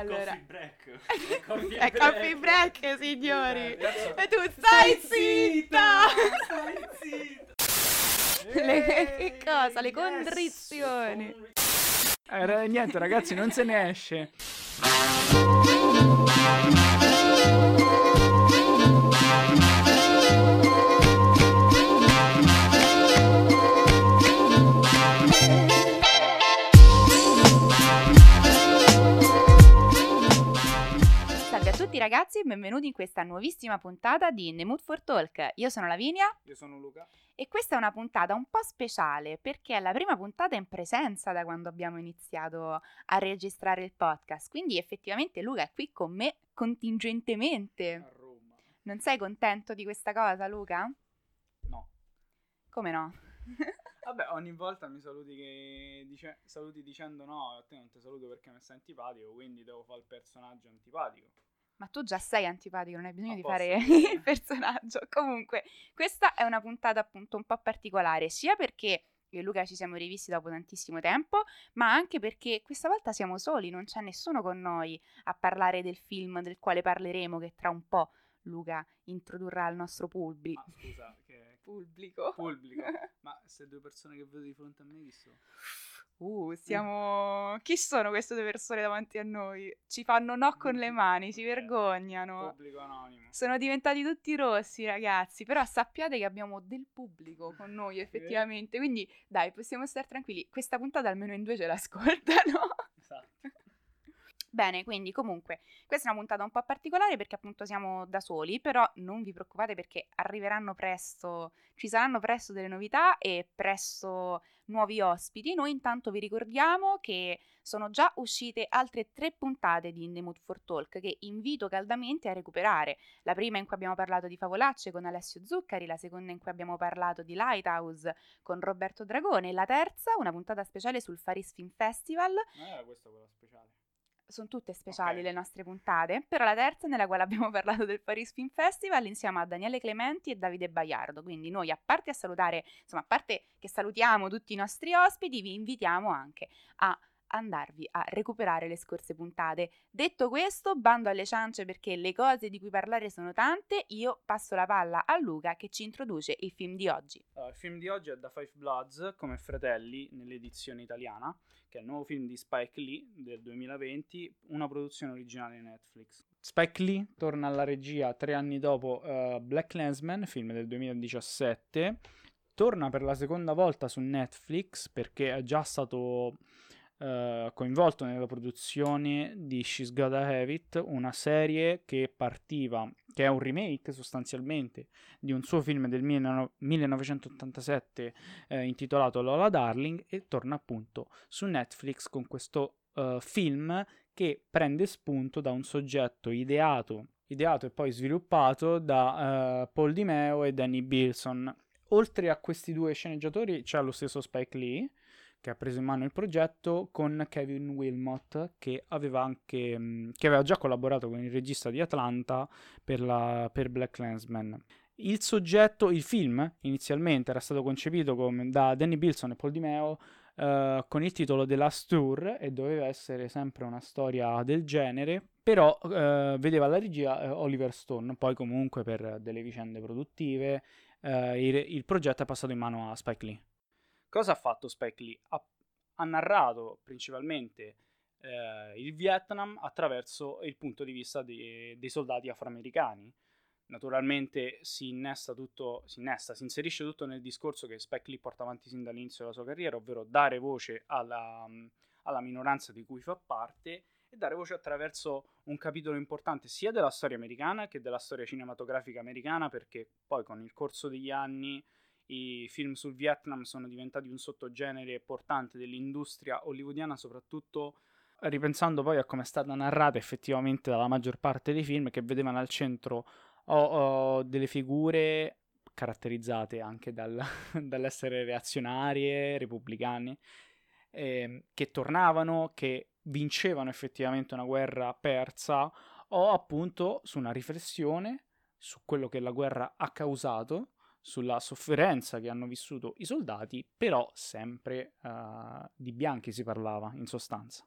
allora... Coffee break. È coffee break, signori. Eh, E tu stai zitta! Stai zitta! Le- che cosa? Le Yes, condizioni. conri- Eh, niente, ragazzi, non se ne esce. tutti ragazzi e benvenuti in questa nuovissima puntata di In The Mood for Talk. Io sono Lavinia Io sono Luca. e questa è una puntata un po' speciale perché è la prima puntata in presenza da quando abbiamo iniziato a registrare il podcast. Quindi effettivamente Luca è qui con me contingentemente. A Roma. Non sei contento di questa cosa, Luca? No. Come no? Vabbè, ogni volta mi saluti, che dice- saluti dicendo no, a te non ti saluto perché mi stai antipatico, quindi devo fare il personaggio antipatico. Ma tu già sei antipatico, non hai bisogno di fare il personaggio. Comunque, questa è una puntata appunto un po' particolare, sia perché io e Luca ci siamo rivisti dopo tantissimo tempo, ma anche perché questa volta siamo soli, non c'è nessuno con noi a parlare del film del quale parleremo, che tra un po' Luca introdurrà al nostro pubblico. Ma scusa, che Pubblico. pubblico. Ma queste due persone che vedo di fronte a me chi sono? Uh, siamo... Chi sono queste due persone davanti a noi? Ci fanno no con le mani, si vergognano. Pubblico anonimo. Sono diventati tutti rossi, ragazzi. Però sappiate che abbiamo del pubblico con noi, effettivamente. Quindi, dai, possiamo stare tranquilli. Questa puntata almeno in due ce l'ascoltano. Bene, quindi comunque, questa è una puntata un po' particolare perché appunto siamo da soli, però non vi preoccupate perché arriveranno presto, ci saranno presto delle novità e presto nuovi ospiti. Noi intanto vi ricordiamo che sono già uscite altre tre puntate di In The Mood for Talk che invito caldamente a recuperare. La prima in cui abbiamo parlato di favolacce con Alessio Zuccari, la seconda in cui abbiamo parlato di Lighthouse con Roberto Dragone, la terza, una puntata speciale sul Faris Film Festival era questa quella speciale. Sono tutte speciali Ok. le nostre puntate, però la terza nella quale abbiamo parlato del Paris Film Festival insieme a Daniele Clementi e Davide Baiardo. Quindi noi, a parte a salutare, insomma, a parte che salutiamo tutti i nostri ospiti, vi invitiamo anche a andarvi a recuperare le scorse puntate. Detto questo, bando alle ciance perché le cose di cui parlare sono tante, io passo la palla a Luca che ci introduce il film di oggi. Allora, il film di oggi è Da Five Bloods come fratelli nell'edizione italiana, che è il nuovo film di Spike Lee del 2020, una produzione originale Netflix. Spike Lee torna alla regia tre anni dopo eh, Black Landsman, film del 2017. Torna per la seconda volta su Netflix perché è già stato eh, coinvolto nella produzione di She's Gotta Have It, una serie che partiva, che è un remake sostanzialmente di un suo film del 19- 1987 eh, intitolato Lola Darling e torna appunto su Netflix con questo eh, film che prende spunto da un soggetto ideato, ideato e poi sviluppato da eh, Paul Di Meo e Danny Bilson. Oltre a questi due sceneggiatori c'è lo stesso Spike Lee che ha preso in mano il progetto con Kevin Wilmot che aveva anche mh, che aveva già collaborato con il regista di Atlanta per, la, per Black Landsman. Il soggetto, il film inizialmente era stato concepito come- da Danny Bilson e Paul Di Meo eh, con il titolo The Last Tour e doveva essere sempre una storia del genere, però eh, vedeva la regia eh, Oliver Stone, poi comunque per delle vicende produttive il, il progetto è passato in mano a Spike Lee. Cosa ha fatto Spike Lee? Ha, ha narrato principalmente eh, il Vietnam attraverso il punto di vista dei- dei soldati afroamericani. Naturalmente si innesta tutto, si innesta, si inserisce tutto nel discorso che Spike Lee porta avanti sin dall'inizio della sua carriera, ovvero dare voce alla, alla minoranza di cui fa parte e dare voce attraverso un capitolo importante sia della storia americana che della storia cinematografica americana, perché poi con il corso degli anni i film sul Vietnam sono diventati un sottogenere portante dell'industria hollywoodiana, soprattutto ripensando poi a come è stata narrata effettivamente dalla maggior parte dei film che vedevano al centro o, o delle figure caratterizzate anche dal- dall'essere reazionarie, repubblicane, ehm, che tornavano, che vincevano effettivamente una guerra persa, o appunto su una riflessione su quello che la guerra ha causato, sulla sofferenza che hanno vissuto i soldati, però sempre eh, di bianchi si parlava in sostanza.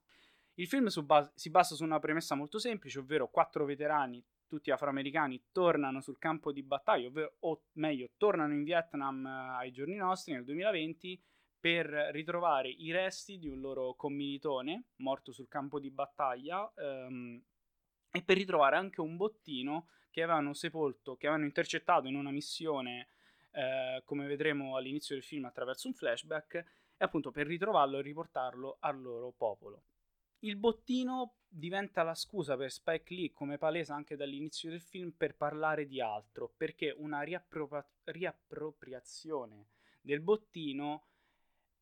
Il film bas- si basa su una premessa molto semplice, ovvero quattro veterani, tutti afroamericani, tornano sul campo di battaglia, ovvero, o meglio, tornano in Vietnam eh, ai giorni nostri, nel 2020, per ritrovare i resti di un loro commilitone morto sul campo di battaglia ehm, e per ritrovare anche un bottino che avevano sepolto, che avevano intercettato in una missione, eh, come vedremo all'inizio del film attraverso un flashback, e appunto per ritrovarlo e riportarlo al loro popolo. Il bottino diventa la scusa per Spike Lee, come palesa anche dall'inizio del film, per parlare di altro, perché una riappropria- riappropriazione del bottino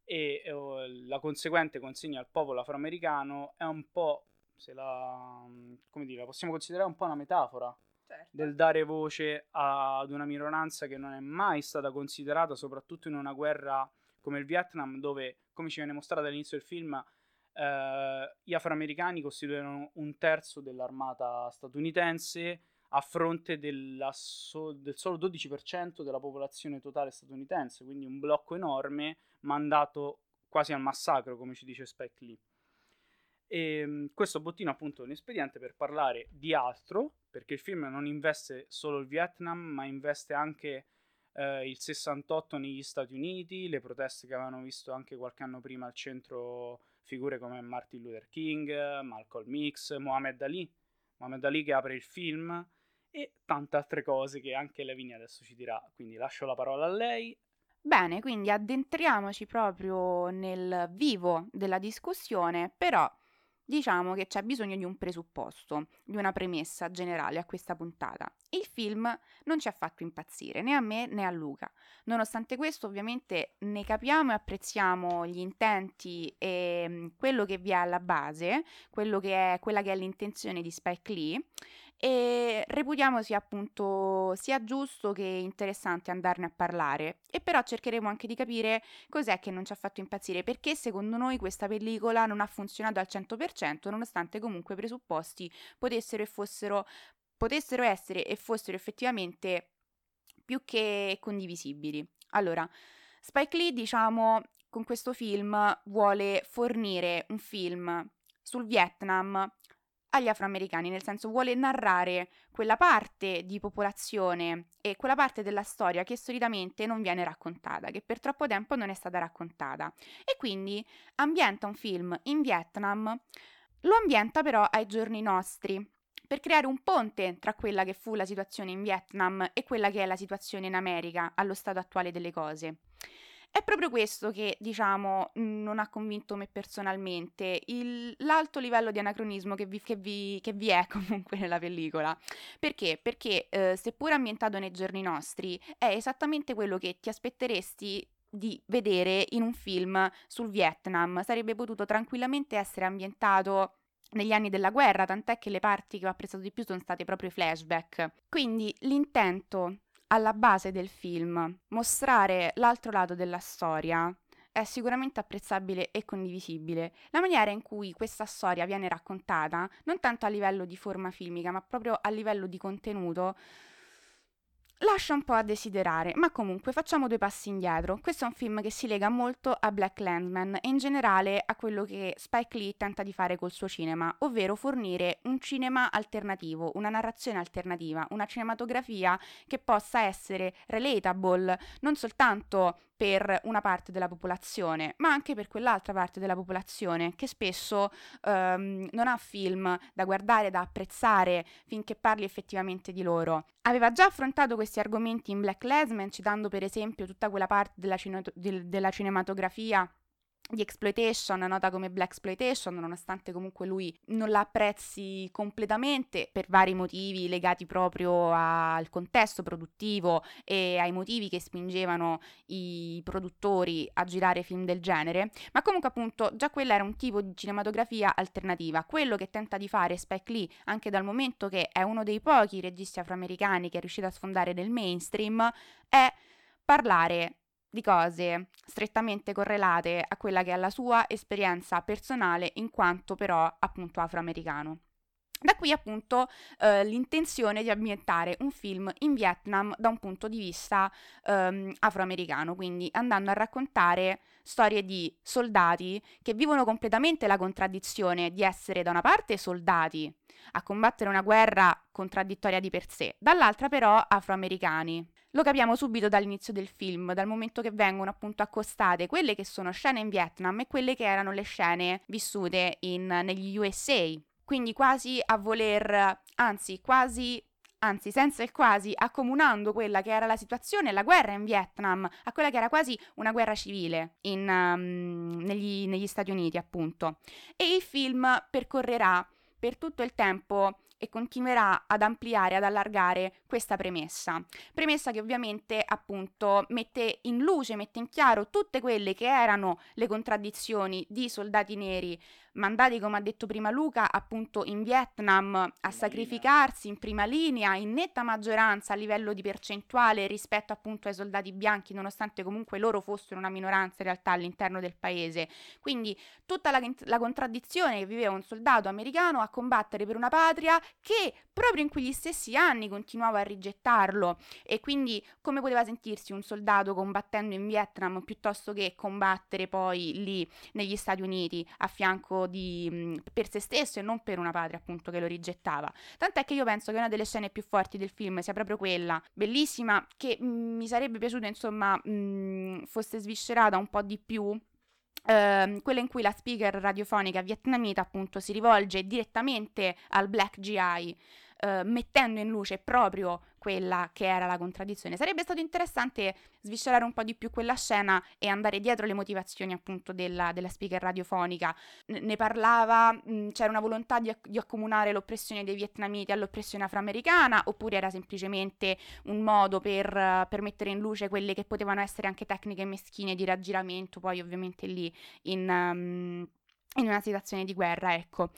e eh, la conseguente consegna al popolo afroamericano è un po', se la, come dire, la possiamo considerare un po' una metafora Certo. del dare voce ad una minoranza che non è mai stata considerata, soprattutto in una guerra come il Vietnam, dove, come ci viene mostrato all'inizio del film, eh, gli afroamericani costituivano un terzo dell'armata statunitense a fronte so- del solo 12% della popolazione totale statunitense, quindi un blocco enorme mandato quasi al massacro, come ci dice Spike Lee. E ehm, questo bottino appunto è un espediente per parlare di altro, perché il film non investe solo il Vietnam, ma investe anche eh, il 68 negli Stati Uniti, le proteste che avevano visto anche qualche anno prima al centro figure come Martin Luther King, Malcolm X, Muhammad Ali, Muhammad Ali che apre il film e tante altre cose che anche Lavinia adesso ci dirà. Quindi lascio la parola a lei. Bene, quindi addentriamoci proprio nel vivo della discussione, però diciamo che c'è bisogno di un presupposto, di una premessa generale a questa puntata. Il film non ci ha fatto impazzire né a me né a Luca. Nonostante questo, ovviamente ne capiamo e apprezziamo gli intenti e mm, quello che vi è alla base, che è, quella che è l'intenzione di Spike Lee e reputiamo sia appunto sia giusto che interessante andarne a parlare e però cercheremo anche di capire cos'è che non ci ha fatto impazzire perché secondo noi questa pellicola non ha funzionato al 100% nonostante comunque i presupposti potessero e fossero potessero essere e fossero effettivamente più che condivisibili. Allora, Spike Lee, diciamo, con questo film vuole fornire un film sul Vietnam agli afroamericani, nel senso vuole narrare quella parte di popolazione e quella parte della storia che solitamente non viene raccontata, che per troppo tempo non è stata raccontata. E quindi ambienta un film in Vietnam, lo ambienta però ai giorni nostri, per creare un ponte tra quella che fu la situazione in Vietnam e quella che è la situazione in America allo stato attuale delle cose. È proprio questo che, diciamo, non ha convinto me personalmente, il, l'alto livello di anacronismo che vi, che, vi, che vi, è comunque nella pellicola. Perché? Perché eh, seppur ambientato nei giorni nostri, è esattamente quello che ti aspetteresti di vedere in un film sul Vietnam. Sarebbe potuto tranquillamente essere ambientato negli anni della guerra, tant'è che le parti che ho apprezzato di più sono state proprio i flashback. Quindi l'intento alla base del film, mostrare l'altro lato della storia, è sicuramente apprezzabile e condivisibile. La maniera in cui questa storia viene raccontata, non tanto a livello di forma filmica, ma proprio a livello di contenuto, lascia un po' a desiderare, ma comunque facciamo due passi indietro. Questo è un film che si lega molto a Black Landsman e in generale a quello che Spike Lee tenta di fare col suo cinema, ovvero fornire un cinema alternativo, una narrazione alternativa, una cinematografia che possa essere relatable non soltanto per una parte della popolazione, ma anche per quell'altra parte della popolazione che spesso um, non ha film da guardare, da apprezzare finché parli effettivamente di loro. Aveva già affrontato questi argomenti in Black Lesman, citando per esempio tutta quella parte della, cine- della cinematografia di exploitation, nota come black exploitation, nonostante comunque lui non la apprezzi completamente per vari motivi legati proprio al contesto produttivo e ai motivi che spingevano i produttori a girare film del genere, ma comunque appunto già quella era un tipo di cinematografia alternativa. Quello che tenta di fare Spike Lee, anche dal momento che è uno dei pochi registi afroamericani che è riuscito a sfondare nel mainstream, è parlare di cose strettamente correlate a quella che è la sua esperienza personale in quanto però appunto afroamericano. Da qui appunto eh, l'intenzione di ambientare un film in Vietnam da un punto di vista ehm, afroamericano, quindi andando a raccontare storie di soldati che vivono completamente la contraddizione di essere da una parte soldati a combattere una guerra contraddittoria di per sé, dall'altra però afroamericani. Lo capiamo subito dall'inizio del film, dal momento che vengono appunto accostate quelle che sono scene in Vietnam e quelle che erano le scene vissute in, negli USA, quindi quasi a voler, anzi quasi anzi senza il quasi, accomunando quella che era la situazione, la guerra in Vietnam, a quella che era quasi una guerra civile in, um, negli, negli Stati Uniti, appunto. E il film percorrerà per tutto il tempo e continuerà ad ampliare, ad allargare questa premessa. Premessa che ovviamente appunto mette in luce, mette in chiaro tutte quelle che erano le contraddizioni di soldati neri mandati, come ha detto prima Luca, appunto in Vietnam a prima sacrificarsi linea. in prima linea, in netta maggioranza a livello di percentuale rispetto appunto ai soldati bianchi, nonostante comunque loro fossero una minoranza in realtà all'interno del paese. Quindi tutta la, la contraddizione che viveva un soldato americano a combattere per una patria che proprio in quegli stessi anni continuava a rigettarlo e quindi come poteva sentirsi un soldato combattendo in Vietnam piuttosto che combattere poi lì negli Stati Uniti a fianco di, mm, per se stesso e non per una patria appunto che lo rigettava. Tant'è che io penso che una delle scene più forti del film sia proprio quella, bellissima, che mh, mm, mi sarebbe piaciuto insomma mh, mm, fosse sviscerata un po' di più Uh, quella in cui la speaker radiofonica vietnamita appunto si rivolge direttamente al Black GI uh, mettendo in luce proprio quella che era la contraddizione. Sarebbe stato interessante sviscerare un po' di più quella scena e andare dietro le motivazioni appunto della, della speaker radiofonica. N- ne parlava, mh, c'era una volontà di, di, accomunare l'oppressione dei vietnamiti all'oppressione afroamericana oppure era semplicemente un modo per, uh, per mettere in luce quelle che potevano essere anche tecniche meschine di raggiramento, poi ovviamente lì in... Um, in una situazione di guerra, ecco.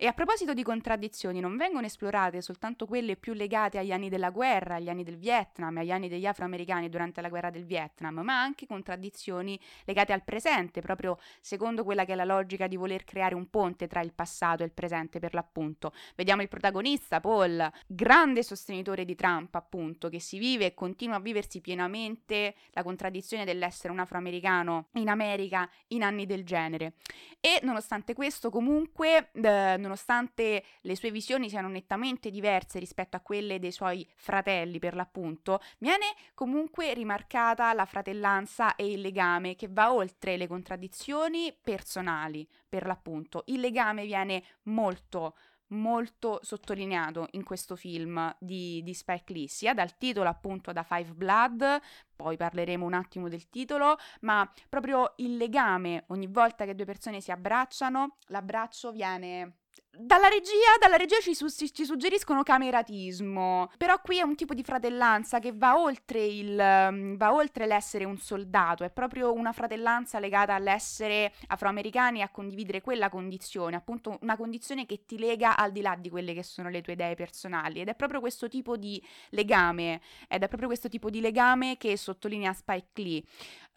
E a proposito di contraddizioni, non vengono esplorate soltanto quelle più legate agli anni della guerra, agli anni del Vietnam, agli anni degli afroamericani durante la guerra del Vietnam, ma anche contraddizioni legate al presente, proprio secondo quella che è la logica di voler creare un ponte tra il passato e il presente per l'appunto. Vediamo il protagonista, Paul, grande sostenitore di Trump, appunto, che si vive e continua a viversi pienamente la contraddizione dell'essere un afroamericano in America in anni del genere. E nonostante questo, comunque, eh, nonostante le sue visioni siano nettamente diverse rispetto a quelle dei suoi fratelli, per l'appunto, viene comunque rimarcata la fratellanza e il legame che va oltre le contraddizioni personali, per l'appunto. Il legame viene molto molto sottolineato in questo film di, di, Spike Lee, sia dal titolo appunto da Five Blood, poi parleremo un attimo del titolo, ma proprio il legame ogni volta che due persone si abbracciano, l'abbraccio viene dalla regia, dalla regia ci, su- ci, suggeriscono cameratismo, però qui è un tipo di fratellanza che va oltre, il, um, va oltre l'essere un soldato, è proprio una fratellanza legata all'essere afroamericani e a condividere quella condizione, appunto una condizione che ti lega al di là di quelle che sono le tue idee personali ed è proprio questo tipo di legame, ed è proprio questo tipo di legame che sottolinea Spike Lee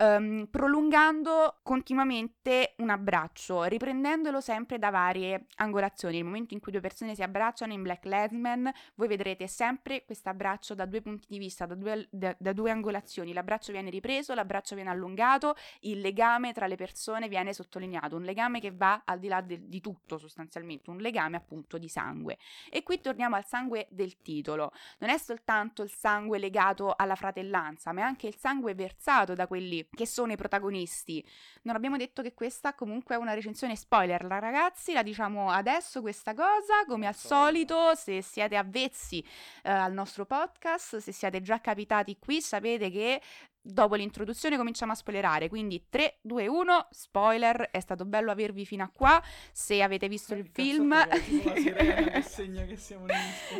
um, prolungando continuamente un abbraccio, riprendendolo sempre da varie angolazioni. Nel momento in cui due persone si abbracciano in Black Lesman, voi vedrete sempre questo abbraccio da due punti di vista, da due, da, da due angolazioni. L'abbraccio viene ripreso, l'abbraccio viene allungato, il legame tra le persone viene sottolineato, un legame che va al di là de, di tutto sostanzialmente, un legame appunto di sangue. E qui torniamo al sangue del titolo. Non è soltanto il sangue legato alla fratellanza, ma è anche il sangue versato da quelli che sono i protagonisti. Non abbiamo detto che questa comunque è una recensione spoiler, la ragazzi, la diciamo adesso questa cosa, come al solito, se siete avvezzi eh, al nostro podcast, se siete già capitati qui, sapete che dopo l'introduzione cominciamo a spoilerare, quindi 3, 2, 1, spoiler, è stato bello avervi fino a qua, se avete visto eh, il film...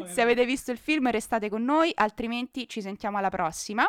se avete visto il film restate con noi, altrimenti ci sentiamo alla prossima.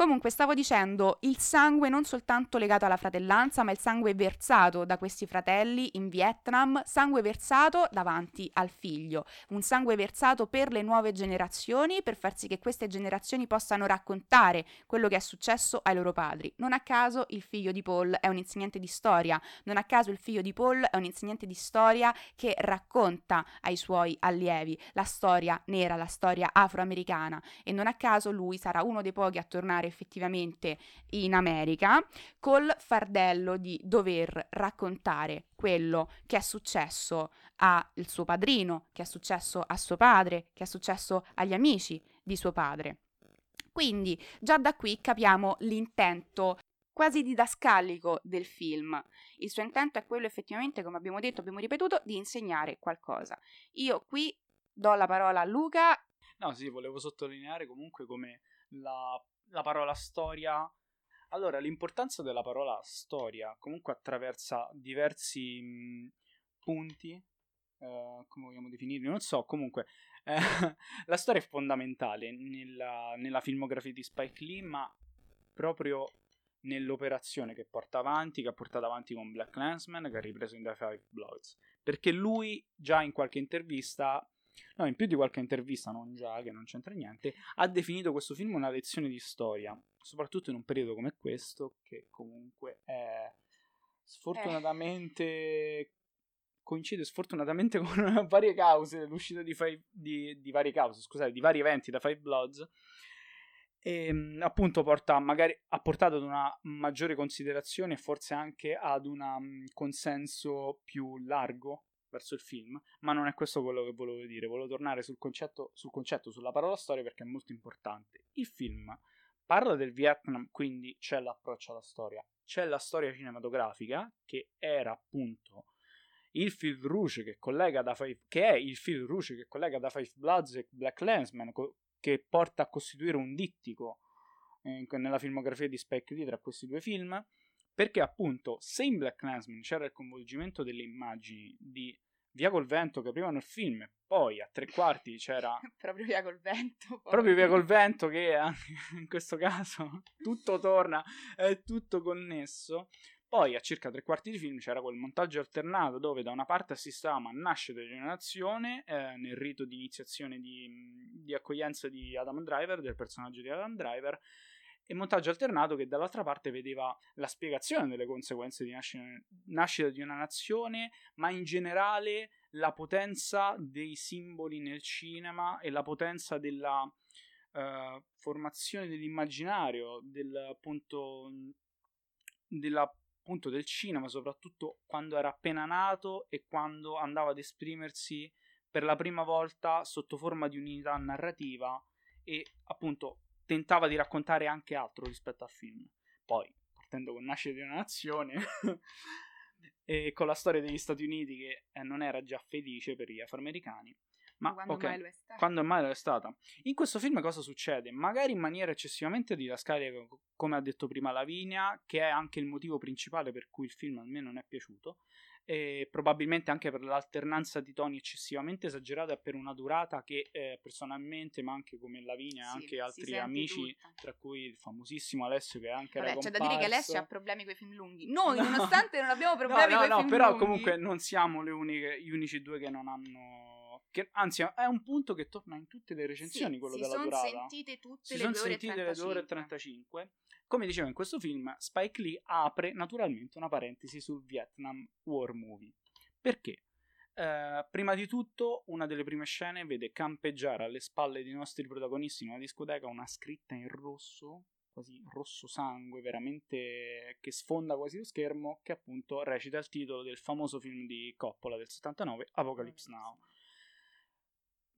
Comunque, stavo dicendo, il sangue non soltanto legato alla fratellanza, ma il sangue versato da questi fratelli in Vietnam, sangue versato davanti al figlio, un sangue versato per le nuove generazioni, per far sì che queste generazioni possano raccontare quello che è successo ai loro padri. Non a caso il figlio di Paul è un insegnante di storia, non a caso il figlio di Paul è un insegnante di storia che racconta ai suoi allievi la storia nera, la storia afroamericana e non a caso lui sarà uno dei pochi a tornare effettivamente in America col fardello di dover raccontare quello che è successo al suo padrino, che è successo a suo padre, che è successo agli amici di suo padre. Quindi già da qui capiamo l'intento quasi didascalico del film. Il suo intento è quello effettivamente, come abbiamo detto, abbiamo ripetuto, di insegnare qualcosa. Io qui do la parola a Luca. No, sì, volevo sottolineare comunque come la, la parola storia. Allora, l'importanza della parola storia comunque attraversa diversi mh, punti, eh, come vogliamo definirli, non so, comunque eh, la storia è fondamentale nella, nella, filmografia di Spike Lee, ma proprio nell'operazione che porta avanti, che ha portato avanti con Black Landsman, che ha ripreso in The Five Bloods, perché lui già in qualche intervista no, in più di qualche intervista, non già, che non c'entra niente, ha definito questo film una lezione di storia, soprattutto in un periodo come questo, che comunque è sfortunatamente... Eh. coincide sfortunatamente con varie cause, l'uscita di, five, di, di varie cause, scusate, di vari eventi da Five Bloods, e ehm, appunto porta magari, ha portato ad una maggiore considerazione e forse anche ad un um, consenso più largo verso il film, ma non è questo quello che volevo dire, volevo tornare sul concetto, sul concetto, sulla parola storia perché è molto importante. Il film parla del Vietnam, quindi c'è l'approccio alla storia, c'è la storia cinematografica che era appunto il fil rouge che collega da Five, che è il fil rouge che collega da Five Bloods e Black Landsman, co- che porta a costituire un dittico eh, nella filmografia di Spike Lee tra questi due film perché appunto se in Black Clansman c'era il coinvolgimento delle immagini di Via col vento che aprivano il film poi a tre quarti c'era proprio Via col vento poi. proprio Via col vento che anche in questo caso tutto torna è tutto connesso poi a circa tre quarti di film c'era quel montaggio alternato dove da una parte assistivamo a nascere di una nazione eh, nel rito di iniziazione di, di accoglienza di Adam Driver, del personaggio di Adam Driver, e montaggio alternato che dall'altra parte vedeva la spiegazione delle conseguenze di nascita, nascita di una nazione, ma in generale la potenza dei simboli nel cinema e la potenza della uh, formazione dell'immaginario, del, appunto, della, appunto del cinema, soprattutto quando era appena nato e quando andava ad esprimersi per la prima volta sotto forma di unità narrativa e appunto tentava di raccontare anche altro rispetto al film. Poi, partendo con Nascere di una nazione e con la storia degli Stati Uniti che eh, non era già felice per gli afroamericani. Ma quando okay, mai lo è stata? Quando mai lo è stata? In questo film cosa succede? Magari in maniera eccessivamente didascalica, come ha detto prima Lavinia, che è anche il motivo principale per cui il film a me non è piaciuto, e probabilmente anche per l'alternanza di toni eccessivamente esagerata e per una durata che eh, personalmente, ma anche come Lavinia e sì, anche altri amici, tutta. tra cui il famosissimo Alessio che è anche Vabbè, c'è da dire che Alessio ha problemi con i film lunghi. Noi, no. nonostante non abbiamo problemi no, no, con i no, film però lunghi. comunque non siamo uniche, gli unici due che non hanno che, anzi, è un punto che torna in tutte le recensioni, sì, quello della durata. Si sono sentite tutte si le 2 ore sentite le 2 ore e 35. Come dicevo in questo film, Spike Lee apre naturalmente una parentesi sul Vietnam War Movie. Perché? Eh, prima di tutto, una delle prime scene vede campeggiare alle spalle dei nostri protagonisti in una discoteca una scritta in rosso, quasi rosso sangue, veramente che sfonda quasi lo schermo, che appunto recita il titolo del famoso film di Coppola del 79, Apocalypse Now.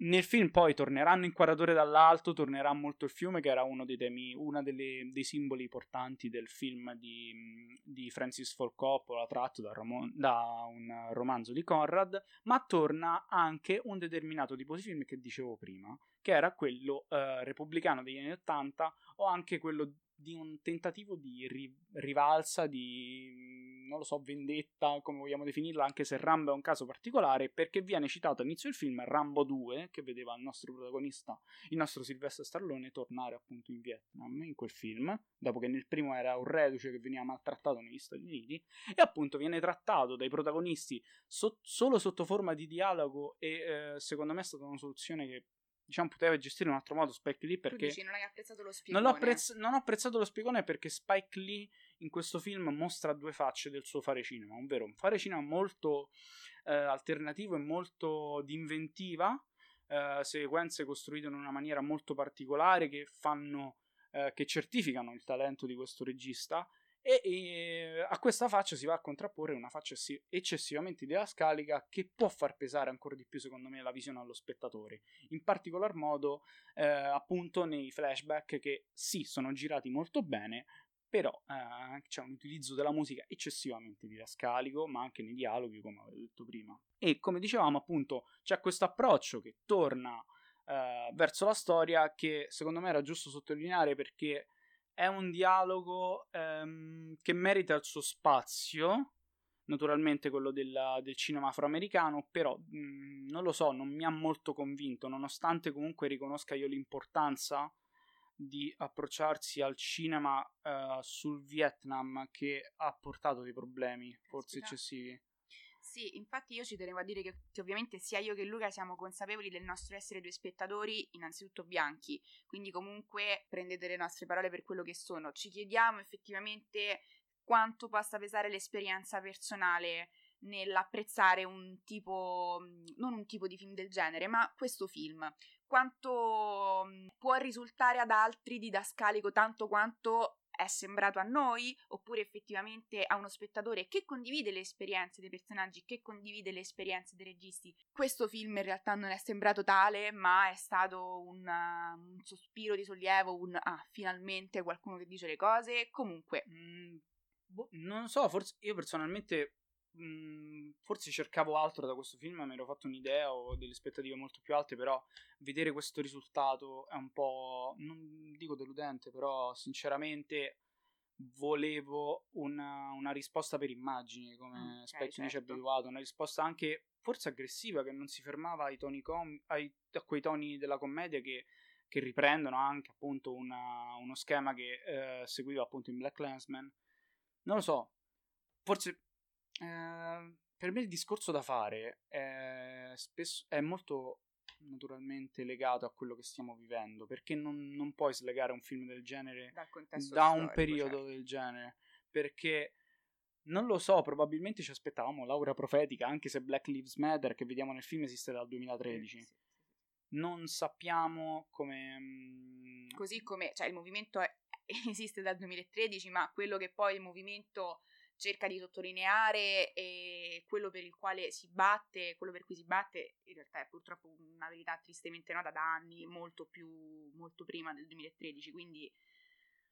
Nel film poi torneranno in inquadrature dall'alto, tornerà molto il fiume, che era uno dei temi, uno delle, dei simboli portanti del film di, di Francis Ford Coppola, tratto da, Ramon, da, un romanzo di Conrad, ma torna anche un determinato tipo di film che dicevo prima, che era quello eh, repubblicano degli anni 80 o anche quello di un tentativo di ri- rivalsa, di non lo so, vendetta, come vogliamo definirla, anche se Rambo è un caso particolare, perché viene citato all'inizio del film Rambo 2, che vedeva il nostro protagonista, il nostro Silvestre Stallone, tornare appunto in Vietnam in quel film, dopo che nel primo era un reduce che veniva maltrattato negli Stati Uniti, e appunto viene trattato dai protagonisti so- solo sotto forma di dialogo e eh, secondo me è stata una soluzione che diciamo, poteva gestire in un altro modo Spike Lee perché... Dici, non hai apprezzato lo spiegone? Non, apprezz- non ho apprezzato lo spiegone perché Spike Lee in questo film mostra due facce del suo fare cinema, ovvero un fare cinema molto eh, alternativo e molto di inventiva, eh, sequenze costruite in una maniera molto particolare che fanno... Eh, che certificano il talento di questo regista e, e, a questa faccia si va a contrapporre una faccia eccessivamente didascalica che può far pesare ancora di più secondo me la visione allo spettatore. In particolar modo eh, appunto nei flashback che sì sono girati molto bene però eh, c'è un utilizzo della musica eccessivamente didascalico ma anche nei dialoghi come avevo detto prima. E come dicevamo appunto c'è questo approccio che torna eh, verso la storia che secondo me era giusto sottolineare perché è un dialogo ehm, che merita il suo spazio, naturalmente quello della, del cinema afroamericano, però mh, mm, non lo so, non mi ha molto convinto, nonostante comunque riconosca io l'importanza di approcciarsi al cinema uh, sul Vietnam che ha portato dei problemi forse eccessivi. Sì, infatti io ci tenevo a dire che, che, ovviamente sia io che Luca siamo consapevoli del nostro essere due spettatori, innanzitutto bianchi, quindi comunque prendete le nostre parole per quello che sono. Ci chiediamo effettivamente quanto possa pesare l'esperienza personale nell'apprezzare un tipo, non un tipo di film del genere, ma questo film. Quanto può risultare ad altri didascalico tanto quanto è sembrato a noi oppure effettivamente a uno spettatore che condivide le esperienze dei personaggi, che condivide le esperienze dei registi. Questo film in realtà non è sembrato tale, ma è stato un, uh, un sospiro di sollievo, un ah, finalmente qualcuno che dice le cose. Comunque, mh, mm, boh, non so, forse io personalmente Forse cercavo altro da questo film, mi ero fatto un'idea o delle aspettative molto più alte, però vedere questo risultato è un po', non dico deludente, però sinceramente volevo una, una risposta per immagini, come mm, okay, certo. ci abituato, una risposta anche forse aggressiva che non si fermava ai toni com- ai, a quei toni della commedia che, che riprendono anche appunto una, uno schema che eh, seguiva appunto in Black Landsman. Non lo so, forse Ehm, per me il discorso da fare è, spesso, è molto naturalmente legato a quello che stiamo vivendo, perché non, non puoi slegare un film del genere da storico, un periodo certo. del genere, perché non lo so, probabilmente ci aspettavamo l'aura profetica, anche se Black Lives Matter che vediamo nel film esiste dal 2013. Sì, sì, sì. Non sappiamo come... Mm, Così come, cioè il movimento è, esiste dal 2013, ma quello che poi il movimento cerca di sottolineare e quello per il quale si batte, quello per cui si batte, in realtà è purtroppo una verità tristemente nota da anni, molto più, molto prima del 2013, quindi...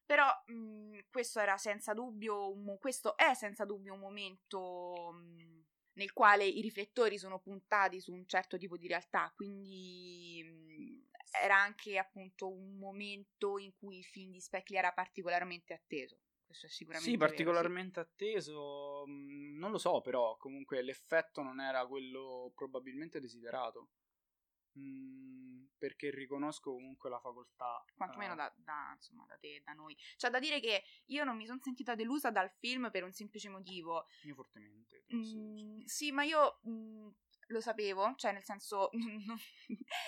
Però mh, questo era senza dubbio, un, questo è senza dubbio un momento mh, nel quale i riflettori sono puntati su un certo tipo di realtà, quindi mh, era anche appunto un momento in cui il film di Speckley era particolarmente atteso questo è sicuramente Sì, particolarmente vero, sì. atteso, mm, non lo so, però comunque l'effetto non era quello probabilmente desiderato. Mm, perché riconosco comunque la facoltà. Quantomeno uh, da, da, insomma, da te, da noi. Cioè, da dire che io non mi sono sentita delusa dal film per un semplice motivo. Io fortemente. Mm, sì, ma io mh, lo sapevo, cioè nel senso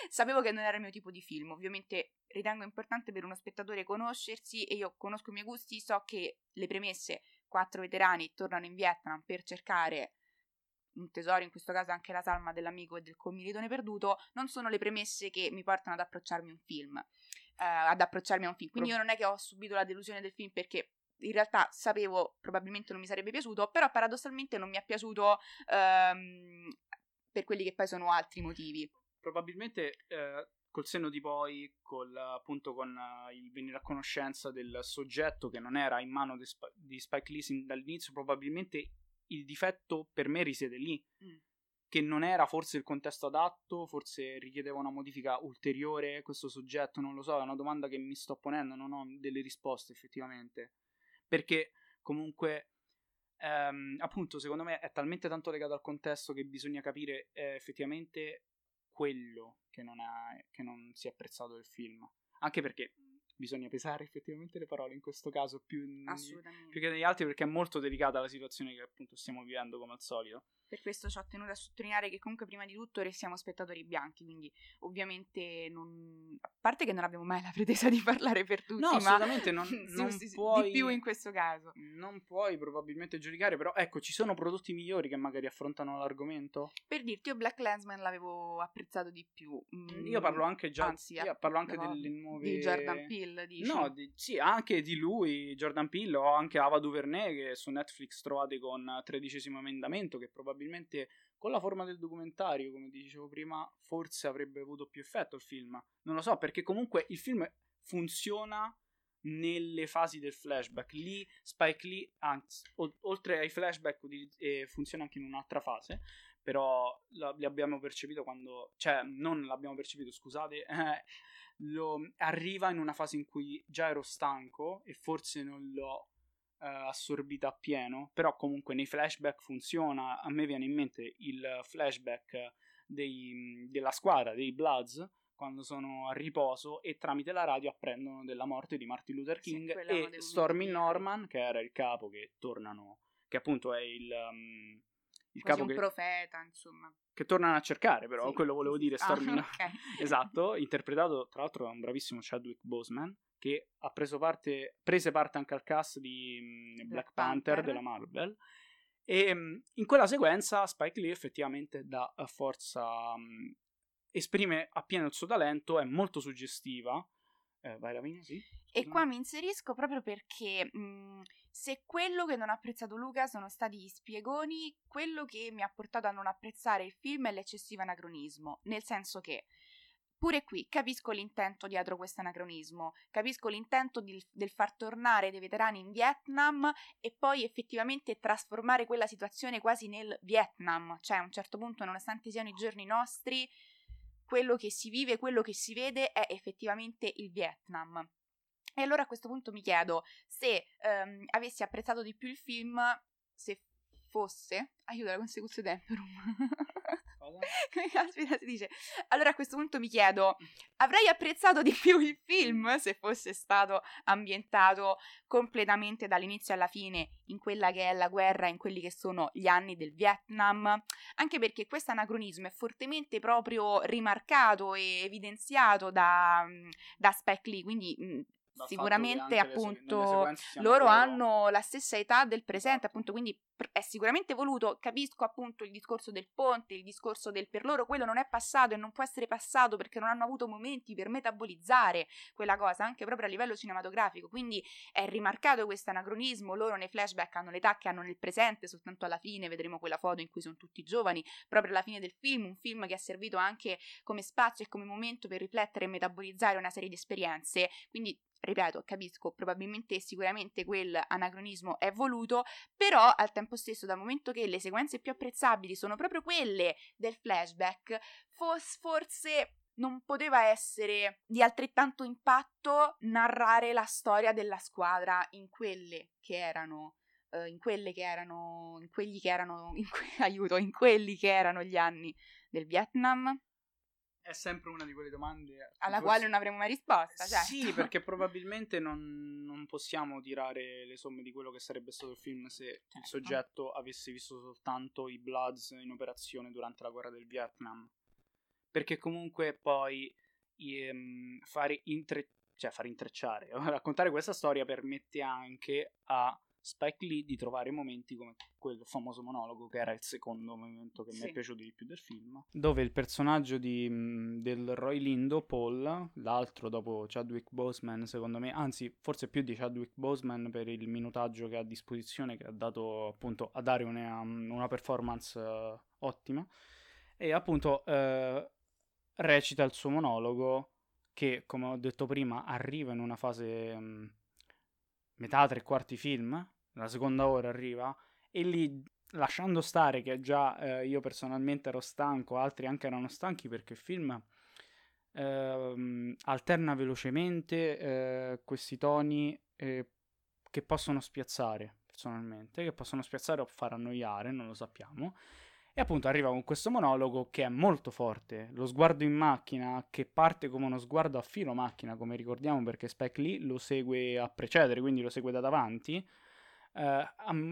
sapevo che non era il mio tipo di film, ovviamente ritengo importante per uno spettatore conoscersi e io conosco i miei gusti, so che le premesse, quattro veterani tornano in Vietnam per cercare un tesoro, in questo caso anche la salma dell'amico e del commilitone perduto, non sono le premesse che mi portano ad approcciarmi un film, eh, ad approcciarmi a un film, quindi io non è che ho subito la delusione del film perché in realtà sapevo probabilmente non mi sarebbe piaciuto, però paradossalmente non mi è piaciuto ehm, per quelli che poi sono altri motivi. Probabilmente eh, col senno di poi, col, appunto con uh, il venire a conoscenza del soggetto che non era in mano di, Sp- di Spike Lee sin dall'inizio, probabilmente il difetto per me risiede lì. Mm. che non era forse il contesto adatto, forse richiedeva una modifica ulteriore questo soggetto, non lo so, è una domanda che mi sto ponendo, non ho delle risposte effettivamente. Perché comunque ehm, appunto secondo me è talmente tanto legato al contesto che bisogna capire eh, effettivamente quello che non, ha, che non si è apprezzato del film. Anche perché bisogna pesare effettivamente le parole in questo caso più, più, che negli altri perché è molto delicata la situazione che appunto stiamo vivendo come al solito. Per questo ci ho tenuto a sottolineare che comunque prima di tutto restiamo spettatori bianchi, quindi ovviamente non... a parte che non abbiamo mai la pretesa di parlare per tutti, no, assolutamente non, non sì, puoi, di più in questo caso. Non puoi probabilmente giudicare, però ecco, ci sono prodotti migliori che magari affrontano l'argomento. Per dirti, io Black Lensman l'avevo apprezzato di più. Mm, io parlo anche già anzi, io parlo anche no, delle nuove di Jordan Peele, dici? No, di, sì, anche di lui, Jordan Peele o anche Ava DuVernay che su Netflix trovate con tredicesimo emendamento che probabilmente con la forma del documentario, come dicevo prima, forse avrebbe avuto più effetto il film. Non lo so, perché comunque il film funziona nelle fasi del flashback. Lì Spike Lee, anzi, o- oltre ai flashback, funziona anche in un'altra fase. Però la- li abbiamo percepito quando. cioè, non l'abbiamo percepito, scusate. Eh, lo, arriva in una fase in cui già ero stanco e forse non l'ho eh, assorbita appieno, però comunque nei flashback funziona. A me viene in mente il flashback dei, della squadra, dei Bloods, quando sono a riposo e tramite la radio apprendono della morte di Martin Luther King sì, e Stormy Norman, che era il capo che tornano, che appunto è il... Um, il capo un che, profeta, insomma. Che tornano a cercare, però, sì. quello volevo dire, Stormy ah, okay. Esatto, interpretato tra l'altro da un bravissimo Chadwick Boseman, che ha preso parte, prese parte anche al cast di um, Black, Black Panther, Panther, della Marvel. E um, in quella sequenza Spike Lee effettivamente dà forza, um, esprime appieno il suo talento, è molto suggestiva. Eh, vai Lavinia, sì. E qua mi inserisco proprio perché mh, se quello che non ha apprezzato Luca sono stati gli spiegoni, quello che mi ha portato a non apprezzare il film è l'eccessivo anacronismo, nel senso che Pure qui capisco l'intento dietro questo anacronismo, capisco l'intento di, del far tornare dei veterani in Vietnam e poi effettivamente trasformare quella situazione quasi nel Vietnam, cioè a un certo punto, nonostante siano i giorni nostri, quello che si vive, quello che si vede è effettivamente il Vietnam. E allora a questo punto mi chiedo se um, avessi apprezzato di più il film se fosse aiuto la consecuzione temporum come caspita si dice? Allora a questo punto mi chiedo, avrei apprezzato di più il film se fosse stato ambientato completamente dall'inizio alla fine in quella che è la guerra, in quelli che sono gli anni del Vietnam, anche perché questo anacronismo è fortemente proprio rimarcato e evidenziato da, da Spike Lee, quindi sicuramente appunto loro hanno la stessa età del presente, appunto, quindi è sicuramente voluto, capisco appunto il discorso del ponte, il discorso del per loro quello non è passato e non può essere passato perché non hanno avuto momenti per metabolizzare quella cosa, anche proprio a livello cinematografico, quindi è rimarcato questo anacronismo, loro nei flashback hanno l'età che hanno nel presente, soltanto alla fine vedremo quella foto in cui sono tutti giovani, proprio alla fine del film, un film che ha servito anche come spazio e come momento per riflettere e metabolizzare una serie di esperienze, quindi ripeto, capisco, probabilmente sicuramente quel anacronismo è voluto, però al tempo stesso, dal momento che le sequenze più apprezzabili sono proprio quelle del flashback, forse non poteva essere di altrettanto impatto narrare la storia della squadra in quelle che erano uh, in quelle che erano in quelli che erano in que- aiuto in quelli che erano gli anni del Vietnam è sempre una di quelle domande alla forse... quale non avremo mai risposta. Certo. Sì, perché probabilmente non, non, possiamo tirare le somme di quello che sarebbe stato il film se certo. il soggetto avesse visto soltanto i Bloods in operazione durante la guerra del Vietnam. Perché comunque poi ehm, fare, intre... cioè, fare intrecciare, raccontare questa storia permette anche a Spike Lee di trovare momenti come quel famoso monologo che era il secondo momento che sì. mi è piaciuto di più del film dove il personaggio di, del Roy Lindo, Paul l'altro dopo Chadwick Boseman secondo me anzi forse più di Chadwick Boseman per il minutaggio che ha a disposizione che ha dato appunto a dare una, una performance uh, ottima e appunto uh, recita il suo monologo che come ho detto prima arriva in una fase um, metà tre quarti film la seconda ora arriva, e lì lasciando stare che già eh, io personalmente ero stanco, altri anche erano stanchi perché il film ehm, alterna velocemente eh, questi toni eh, che possono spiazzare personalmente, che possono spiazzare o far annoiare, non lo sappiamo. E appunto arriva con questo monologo che è molto forte, lo sguardo in macchina che parte come uno sguardo a filo macchina, come ricordiamo perché Spike Lee lo segue a precedere, quindi lo segue da davanti, eh,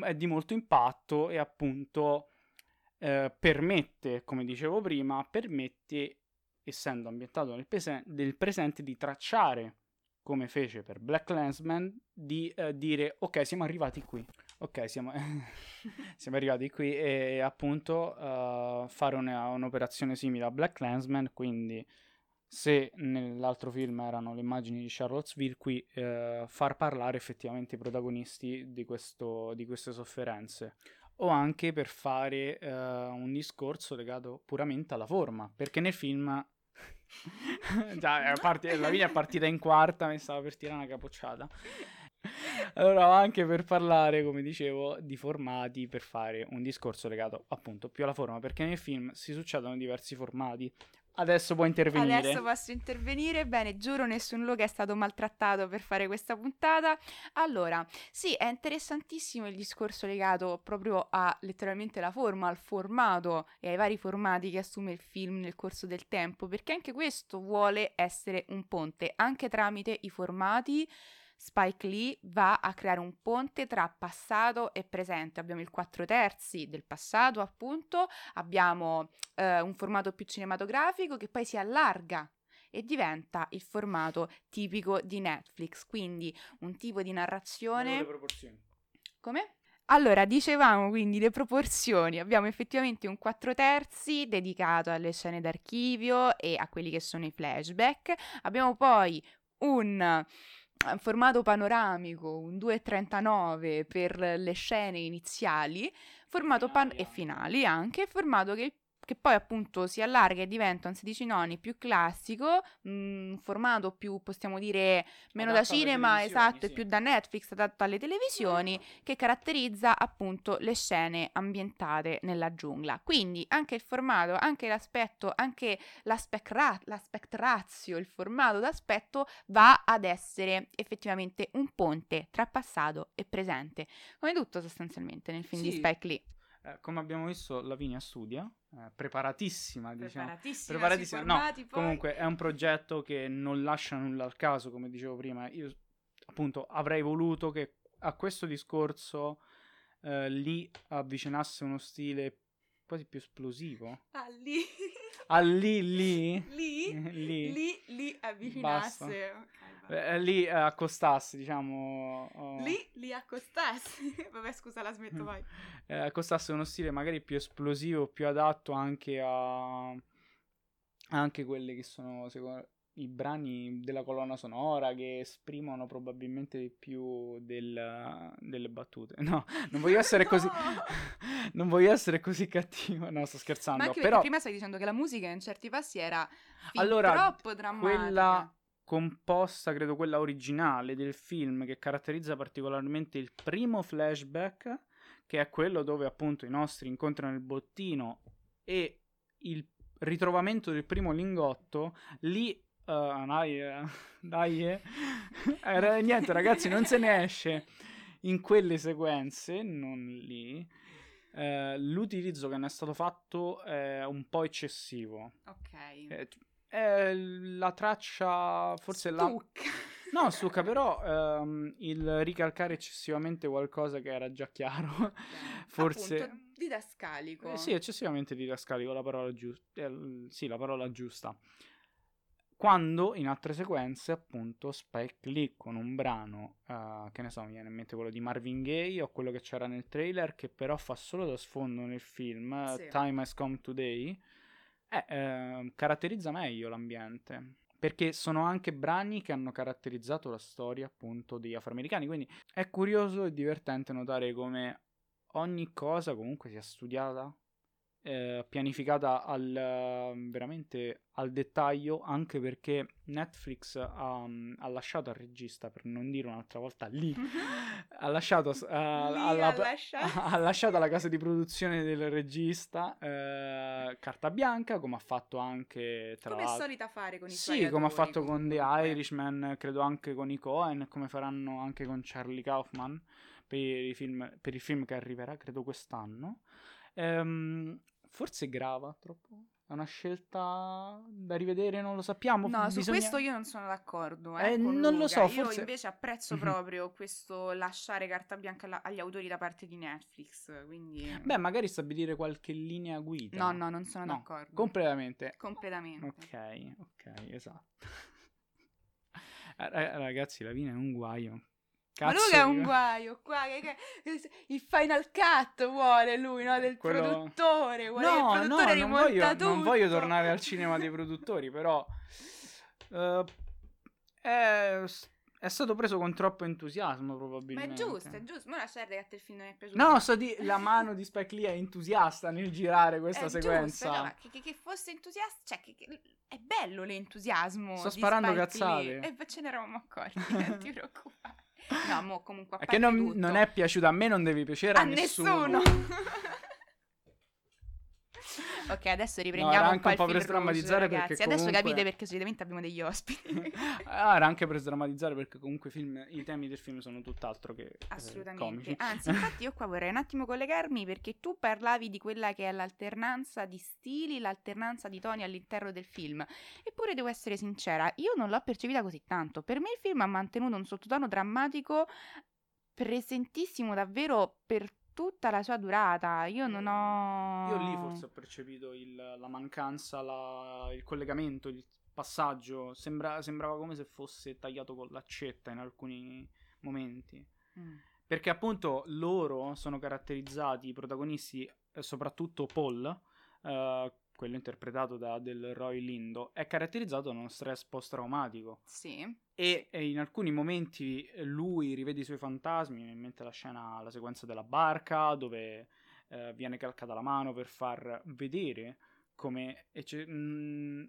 è di molto impatto e appunto eh, permette, come dicevo prima, permette, essendo ambientato nel, pese- nel presente, di tracciare, come fece per Black Landsman, di eh, dire ok siamo arrivati qui. Ok, siamo, siamo arrivati qui e appunto uh, fare una, un'operazione simile a Black Landsman, quindi se nell'altro film erano le immagini di Charlottesville, qui uh, far parlare effettivamente i protagonisti di, questo, di queste sofferenze o anche per fare uh, un discorso legato puramente alla forma, perché nel film Già, part- la linea è partita in quarta, mi stava per tirare una capocciata. Allora, anche per parlare, come dicevo, di formati, per fare un discorso legato appunto più alla forma, perché nel film si succedono diversi formati. Adesso può intervenire. Adesso posso intervenire. Bene, giuro, nessun logo è stato maltrattato per fare questa puntata. Allora, sì, è interessantissimo il discorso legato proprio a letteralmente la forma, al formato e ai vari formati che assume il film nel corso del tempo, perché anche questo vuole essere un ponte, anche tramite i formati Spike Lee va a creare un ponte tra passato e presente. Abbiamo il 4 terzi del passato, appunto, abbiamo eh, un formato più cinematografico che poi si allarga e diventa il formato tipico di Netflix, quindi un tipo di narrazione... Le proporzioni. Come? Allora, dicevamo quindi le proporzioni. Abbiamo effettivamente un 4 terzi dedicato alle scene d'archivio e a quelli che sono i flashback. Abbiamo poi un formato panoramico, un 2,39 per le scene iniziali, formato pan- e finali anche, formato che il che poi appunto si allarga e diventa un 16 noni più classico, un mm, formato più possiamo dire meno Adatto da cinema, esatto, sì. e più da Netflix, adatto alle televisioni, che caratterizza appunto le scene ambientate nella giungla. Quindi anche il formato, anche l'aspetto, anche l'aspect, ra- l'aspect ratio, il formato d'aspetto va ad essere effettivamente un ponte tra passato e presente, come tutto sostanzialmente nel film Sì. di Spike Lee. Eh, come abbiamo visto, Lavinia studia, eh, preparatissima, diciamo. Preparatissima, Preparatissima, no, poi. Comunque è un progetto che non lascia nulla al caso, come dicevo prima. Io appunto avrei voluto che a questo discorso eh, lì avvicinasse uno stile quasi più esplosivo. Ah, lì. A lì, lì, lì, lì, lì, avvicinasse. Ok, va. Eh, lì eh, accostasse, diciamo. oh, Lì, lì accostassi. Vabbè, scusa, la smetto, vai. eh, accostasse uno stile magari più esplosivo, più adatto anche a anche quelli che sono secondo i brani della colonna sonora che esprimono probabilmente di più del- delle battute. No, non voglio essere così No! non voglio essere così cattivo. No, sto scherzando, Ma anche però prima stai dicendo che la musica in certi passi era Allora, troppo drammatica. quella composta, credo quella originale del film che caratterizza particolarmente il primo flashback, che è quello dove appunto i nostri incontrano il bottino e il ritrovamento del primo lingotto, lì eh, dai, eh, dai, eh. Eh, niente ragazzi, non se ne esce in quelle sequenze, non lì. eh, l'utilizzo che ne è stato fatto è un po' eccessivo. Ok. Eh, è la traccia, forse la... Stucca. No, stucca, però ehm, il ricalcare eccessivamente qualcosa che era già chiaro. Forse... Appunto, didascalico. Eh, sì, eccessivamente didascalico, la parola giusta. sì, la parola giusta. Quando in altre sequenze, appunto, Spike Lee con un brano, eh, che ne so, mi viene in mente quello di Marvin Gaye o quello che c'era nel trailer, che però fa solo da sfondo nel film, eh, Sì. Time Has Come Today, eh, eh, caratterizza meglio l'ambiente. Perché sono anche brani che hanno caratterizzato la storia, appunto, degli afroamericani. Quindi è curioso e divertente notare come ogni cosa comunque sia studiata eh, pianificata al, veramente al dettaglio, anche perché Netflix ha, ha, lasciato al regista, per non dire un'altra volta lì, ha, lasciato, uh, alla, ha, lasciato. alla casa di produzione del regista carta bianca, come ha fatto anche tra come l'altro... solita fare con i Sì, come ha fatto con The Irishman, credo anche con i Cohen, come faranno anche con Charlie Kaufman per, i film, per il film che arriverà, credo quest'anno. Ehm, forse grava troppo. È una scelta da rivedere, non lo sappiamo. No, Bisogna... su questo io non sono d'accordo. Eh, Eh, non lo so, Io forse- invece apprezzo Mhm. proprio questo lasciare carta bianca alla- agli autori da parte di Netflix. Quindi. Beh, magari stabilire qualche linea guida. no, no, non sono No, d'accordo. Completamente. Completamente. Ok, ok, esatto. Eh, eh, Ragazzi, la vina è un guaio. Ma Cazzo lui è un guaio qua, il Final Cut vuole lui, no? Del Quello- produttore, vuole che il No, no, produttore non rimonta voglio, tutto. non voglio tornare al cinema dei produttori, però eh, è, è stato preso con troppo entusiasmo Ma probabilmente. è giusto, è giusto, ma lasciare che il film non è piaciuto. No, so di la mano di Spike Lee è entusiasta nel girare questa È sequenza. giusto, no, ma che, che- fosse entusiasta, cioè che, che- è bello l'entusiasmo. Sto sparando Spike cazzate. Lee. E ce ne eravamo accorti, non ti preoccupare. No, mo comunque a che non, non è piaciuto a me, non deve piacere a, a nessuno. ok, adesso No, riprendiamo un anche un po' per sdrammatizzare perché ragazzi. Adesso comunque- capite perché solitamente abbiamo degli ospiti. Ah, era anche per sdrammatizzare perché comunque i, film- i temi del film sono tutt'altro che eh, Assolutamente. comici. Anzi, infatti io qua vorrei un attimo collegarmi perché tu parlavi di quella che è l'alternanza di stili, l'alternanza di toni all'interno del film. Eppure devo essere sincera, io non l'ho percepita così tanto. Per me il film ha mantenuto un sottotono drammatico presentissimo davvero per tutta la sua durata. Io non ho Io lì forse ho percepito il- la mancanza, la- il collegamento, il passaggio. Sembra- sembrava come se fosse tagliato con l'accetta in alcuni momenti. Mm. Perché appunto loro sono caratterizzati, i protagonisti, eh, soprattutto Paul, eh, quello interpretato da Del Roy Lindo, è caratterizzato da uno stress post-traumatico. Sì. E, e in alcuni momenti eh, lui rivede i suoi fantasmi, mi viene in mente la scena, la sequenza della barca, dove eh, viene calcata la mano per far vedere come e c'è- mm,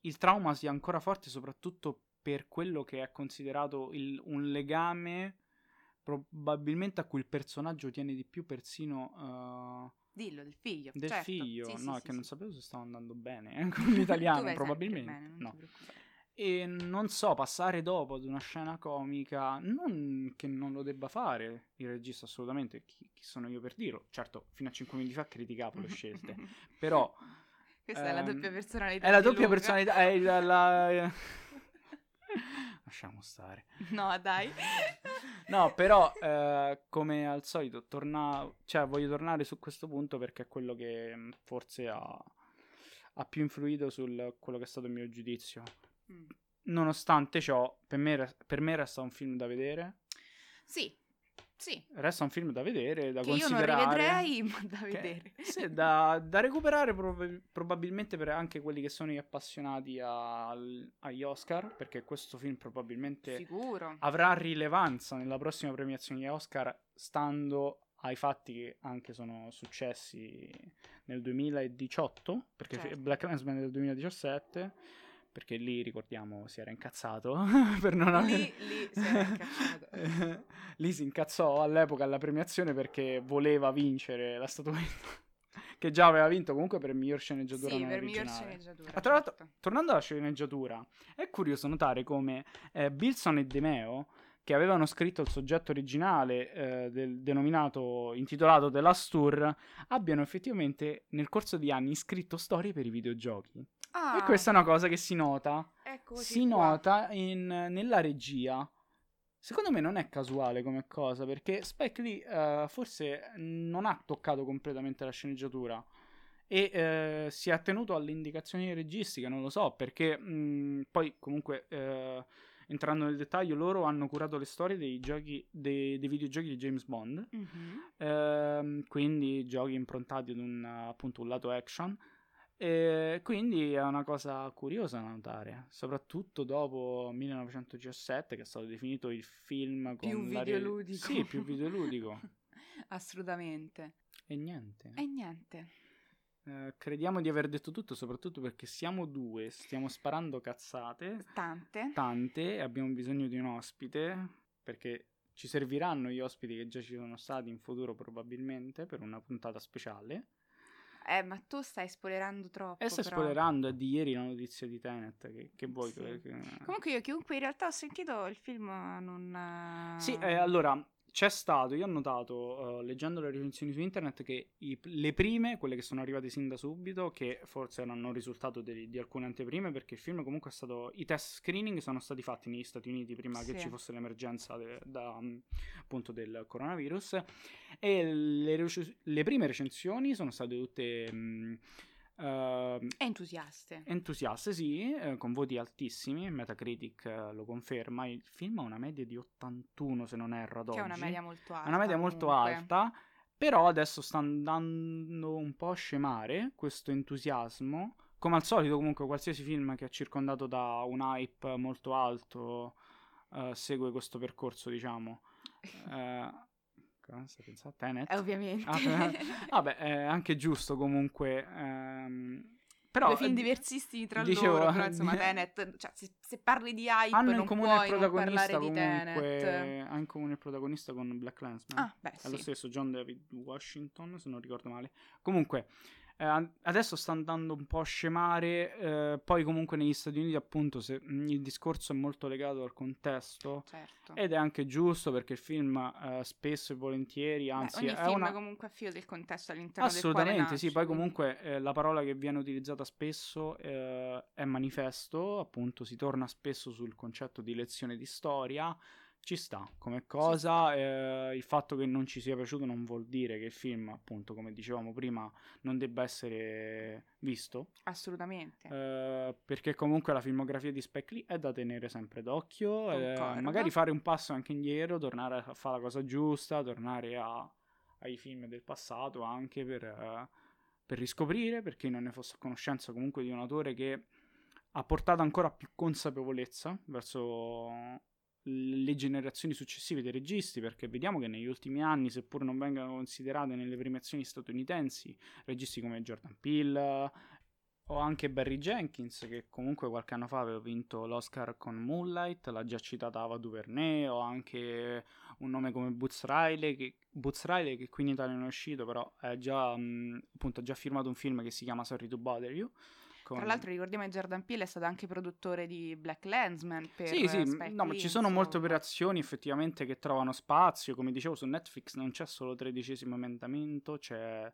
il trauma sia ancora forte, soprattutto per quello che è considerato il- un legame probabilmente a cui il personaggio tiene di più persino Dillo, del figlio. del certo. figlio. Sì, no, sì, che non sì. sapevo se stavo andando bene eh, con l'italiano, probabilmente. bene, non no. E non so, passare dopo ad una scena comica, non che non lo debba fare il regista assolutamente, chi, chi sono io per dirlo? Certo, fino a 5 minuti fa criticavo le scelte, però Questa è la ehm, doppia personalità. è la doppia Luca. personalità, è il- la... Lasciamo stare. No, dai. No, però eh, come al solito, torna... cioè, voglio tornare su questo punto perché è quello che mh, forse ha, ha più influito su quello che è stato il mio giudizio. Mm. Nonostante ciò, per me, per me resta un film da vedere. Sì, sì. Resta un film da vedere, da Che io non considerare. rivedrei, ma da che- vedere. sì, da, da recuperare prob- probabilmente per anche quelli che sono gli appassionati al- agli Oscar, perché questo film probabilmente Sicuro. avrà rilevanza nella prossima premiazione agli Oscar, stando ai fatti che anche sono successi nel 2018, perché Certo. Black Clansman è del 2017, perché lì ricordiamo si era incazzato per non avere... Lì, lì si era incazzato. lì si incazzò all'epoca alla premiazione perché voleva vincere la statuetta che già aveva vinto comunque per miglior sceneggiatura Sì, non per miglior originale. sceneggiatura. Ah, tra l'altro, certo. tornando alla sceneggiatura, è curioso notare come eh, Bilson e DeMeo, che avevano scritto il soggetto originale eh, del, denominato, intitolato The Last Tour, abbiano effettivamente nel corso di anni scritto storie per i videogiochi. Ah, E questa è una cosa che si nota, eccoci si qua. nota in- nella regia. Secondo me non è casuale come cosa, perché Spike Lee eh, forse non ha toccato completamente la sceneggiatura e eh, si è attenuto alle indicazioni registiche, non lo so, perché mh, poi comunque eh, entrando nel dettaglio loro hanno curato le storie dei giochi dei, dei videogiochi di James Bond, Mhm. ehm, quindi giochi improntati ad un appunto un lato action. E quindi è una cosa curiosa da notare, soprattutto dopo 1917, che è stato definito il film con Più la re- videoludico. Sì, più videoludico. Assolutamente. e niente. E niente. Eh, crediamo di aver detto tutto, soprattutto perché siamo due, stiamo sparando cazzate, Tante. tante, e abbiamo bisogno di un ospite, perché ci serviranno gli ospiti che già ci sono stati in futuro probabilmente per una puntata speciale. Eh, ma tu stai spoilerando troppo. E stai però. spoilerando, è di ieri la notizia di Tenet, che, che vuoi? Sì. che- Comunque io chiunque in realtà ho sentito il film non... eh, Sì, eh, allora c'è stato, io ho notato eh, leggendo le recensioni su internet che i- le prime, quelle che sono arrivate sin da subito, che forse erano il risultato di, di alcune anteprime, perché il film comunque è stato, i test screening sono stati fatti negli Stati Uniti prima che Sì. ci fosse l'emergenza de- da, mm, appunto del coronavirus e le, le prime recensioni sono state tutte... mm, eh, È entusiaste. Entusiaste, sì, eh, con voti altissimi. Metacritic eh, lo conferma. Il film ha una media di 81, se non erro, ad Che è oggi. una media molto alta. È una media molto comunque. alta. Però adesso sta andando un po' a scemare questo entusiasmo. Come al solito, comunque, qualsiasi film che è circondato da un hype molto alto eh, segue questo percorso, diciamo. Eh, cosa stai pensando? Tenet? Eh, ovviamente. Ah, Vabbè, è anche giusto comunque. ehm, però Due film eh, diversissimi tra dicevo, loro, però insomma Tenet, cioè se, se parli di hype hanno in comune il puoi non protagonista comunque ha in comune il protagonista con Black Clansman Ah, beh, è lo sì. stesso John David Washington se non ricordo male comunque eh, adesso sta andando un po' a scemare eh, poi comunque negli Stati Uniti appunto se, mh, il discorso è molto legato al contesto Certo. ed è anche giusto perché il film eh, spesso e volentieri Beh, anzi ogni è film una comunque ha figlio del contesto all'interno Assolutamente sì, nasce, poi quindi- comunque eh, la parola che viene utilizzata spesso eh, è manifesto, appunto si torna spesso sul concetto di lezione di storia, ci sta come cosa, eh, il fatto che non ci sia piaciuto non vuol dire che il film, appunto come dicevamo prima, non debba essere visto, Assolutamente. eh, perché comunque la filmografia di Spike Lee è da tenere sempre d'occhio, eh, magari fare un passo anche indietro, tornare a fare la cosa giusta, tornare a- ai film del passato anche per, eh, per riscoprire, per chi non ne fosse a conoscenza comunque di un autore che ha portato ancora più consapevolezza verso le generazioni successive dei registi, perché vediamo che negli ultimi anni, seppur non vengano considerate nelle premiazioni statunitensi, registi come Jordan Peele o anche Barry Jenkins, che comunque qualche anno fa aveva vinto l'Oscar con Moonlight, l'ha già citata Ava DuVernay, o anche un nome come Boots Riley, che, Boots Riley, che qui in Italia non è uscito, però è già, mh, appunto, ha già firmato un film che si chiama Sorry to Bother You. Con- Tra l'altro ricordiamo che Jordan Peele è stato anche produttore di Black Landsman per Sì, sì, eh, Spike no, ma Lee, ci sono molte operazioni effettivamente che trovano spazio, come dicevo su Netflix non c'è solo tredicesimo emendamento, c'è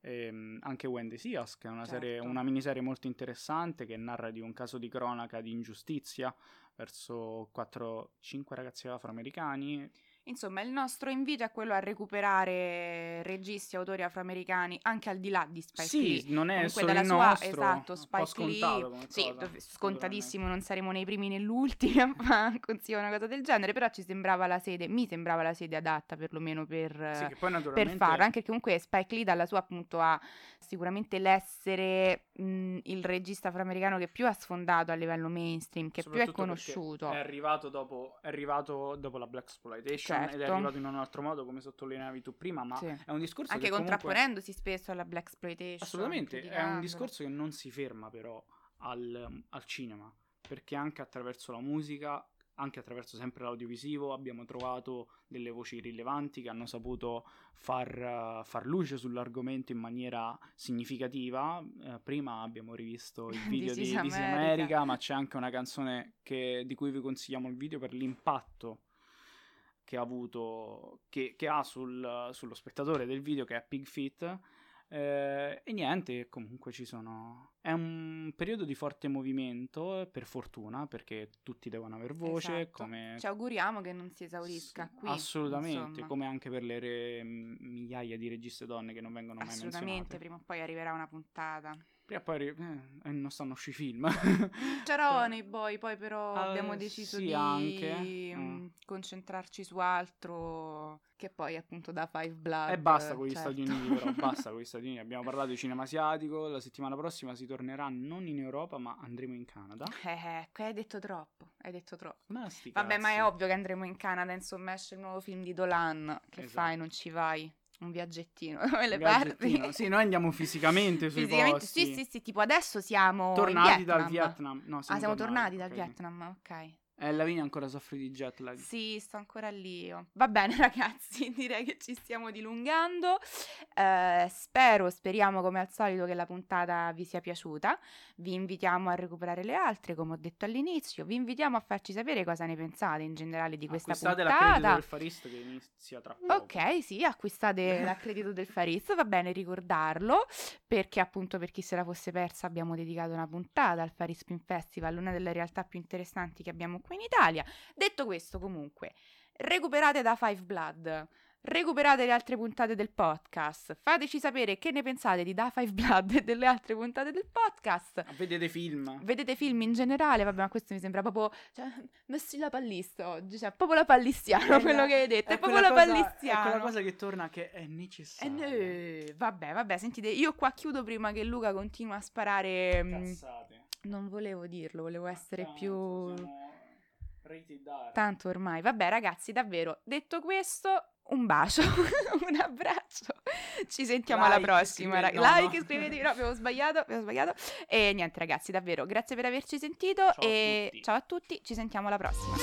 ehm, anche Wendy Seas, che è una, serie, Certo. una miniserie molto interessante che narra di un caso di cronaca di ingiustizia verso 4-5 ragazzi afroamericani. Insomma, il nostro invito è quello a recuperare registi e autori afroamericani anche al di là di Spike sì, Lee. non è Comunque solo il sua, nostro, esatto, Spike Lee, sì, cosa, scontatissimo, non saremo nei primi né l'ultimi a fare consiglio una cosa del genere, però ci sembrava la sede, mi sembrava la sede adatta perlomeno per, Sì, poi per naturalmente farlo, anche perché comunque Spike Lee dalla sua appunto ha sicuramente l'essere mh, il regista afroamericano che più ha sfondato a livello mainstream, che più è conosciuto. È arrivato dopo, è arrivato dopo la Black Exploitation ed è Certo. arrivato in un altro modo, come sottolineavi tu prima, ma Sì. è un discorso Anche che comunque... contrapponendosi spesso alla black exploitation. Assolutamente, è un discorso che non si ferma però al, al cinema, perché anche attraverso la musica, anche attraverso sempre l'audiovisivo, abbiamo trovato delle voci rilevanti che hanno saputo far, far luce sull'argomento in maniera significativa. Eh, prima abbiamo rivisto il video di is This is America. America, ma c'è anche una canzone che- di cui vi consigliamo il video per l'impatto che ha avuto, che, che ha sul- sullo spettatore del video, che è Pig Feet. Eh, e niente, comunque ci sono. È un periodo di forte movimento, per fortuna, perché tutti devono aver voce. Esatto. Come... Ci auguriamo che non si esaurisca Sì, qui. Assolutamente, insomma. come anche per le re- migliaia di registe donne che non vengono mai Assolutamente, menzionate. prima o poi arriverà una puntata. Prima o poi eh, non stanno uscì film. C'erano nei boy, poi però Ah, abbiamo deciso sì, di anche. mm, Mm. concentrarci su altro che poi appunto da Five Blood. E basta con gli certo. Stati Uniti, però. Basta con gli Stati Uniti. Abbiamo parlato di cinema asiatico. La settimana prossima si tornerà non in Europa, ma andremo in Canada. Eh, eh, hai detto troppo, hai detto troppo. Ma Vabbè, ma è ovvio che andremo in Canada, insomma, esce il nuovo film di Dolan. Che Esatto. fai, non ci vai? Un viaggettino come le viaggettino. Sì, noi andiamo fisicamente sui Fisicamente, posti. sì, sì, sì, tipo adesso siamo Tornati dal Vietnam. Vietnam. No, Ah, siamo tornati dal ok, sì. Vietnam, ok. Eh, Lavinia ancora soffre di jet lag. Sì, sto ancora lì io. Va bene, ragazzi, direi che ci stiamo dilungando. Eh, spero, speriamo come al solito che la puntata vi sia piaciuta. Vi invitiamo a recuperare le altre, come ho detto all'inizio. Vi invitiamo a farci sapere cosa ne pensate in generale di questa Acquistate l'accredito puntata. del Farist che inizia tra poco. Ok, sì, acquistate l'accredito del Fariz, va bene ricordarlo, perché appunto per chi se la fosse persa abbiamo dedicato una puntata al Faris Spin Festival, una delle realtà più interessanti che abbiamo qui in Italia. Detto questo, comunque, recuperate da Five Blood. Recuperate le altre puntate del podcast. Fateci sapere che ne pensate di Da Five Blood e delle altre puntate del podcast. Ah, Vedete film. Vedete film in generale? Vabbè, ma questo mi sembra proprio. Cioè, messi la pallista oggi. Cioè, proprio la pallistiano È quello la- che hai detto. È, proprio quella la cosa- pallistiano. È quella cosa che torna che è Eh, necessaria. no, vabbè, vabbè, sentite, io qua chiudo prima che Luca continua a sparare. mm, Cazzate. Non volevo dirlo, volevo essere Tanto, più. siamo. Tanto ormai. Vabbè, ragazzi, davvero, detto questo, un bacio, un abbraccio. Ci sentiamo alla Like, prossima. iscrivetevi- rag- no, like, no. iscrivetevi. No, avevo sbagliato, avevo sbagliato. E niente, ragazzi, davvero, grazie per averci sentito. Ciao a e tutti. ciao a tutti, ci sentiamo alla prossima.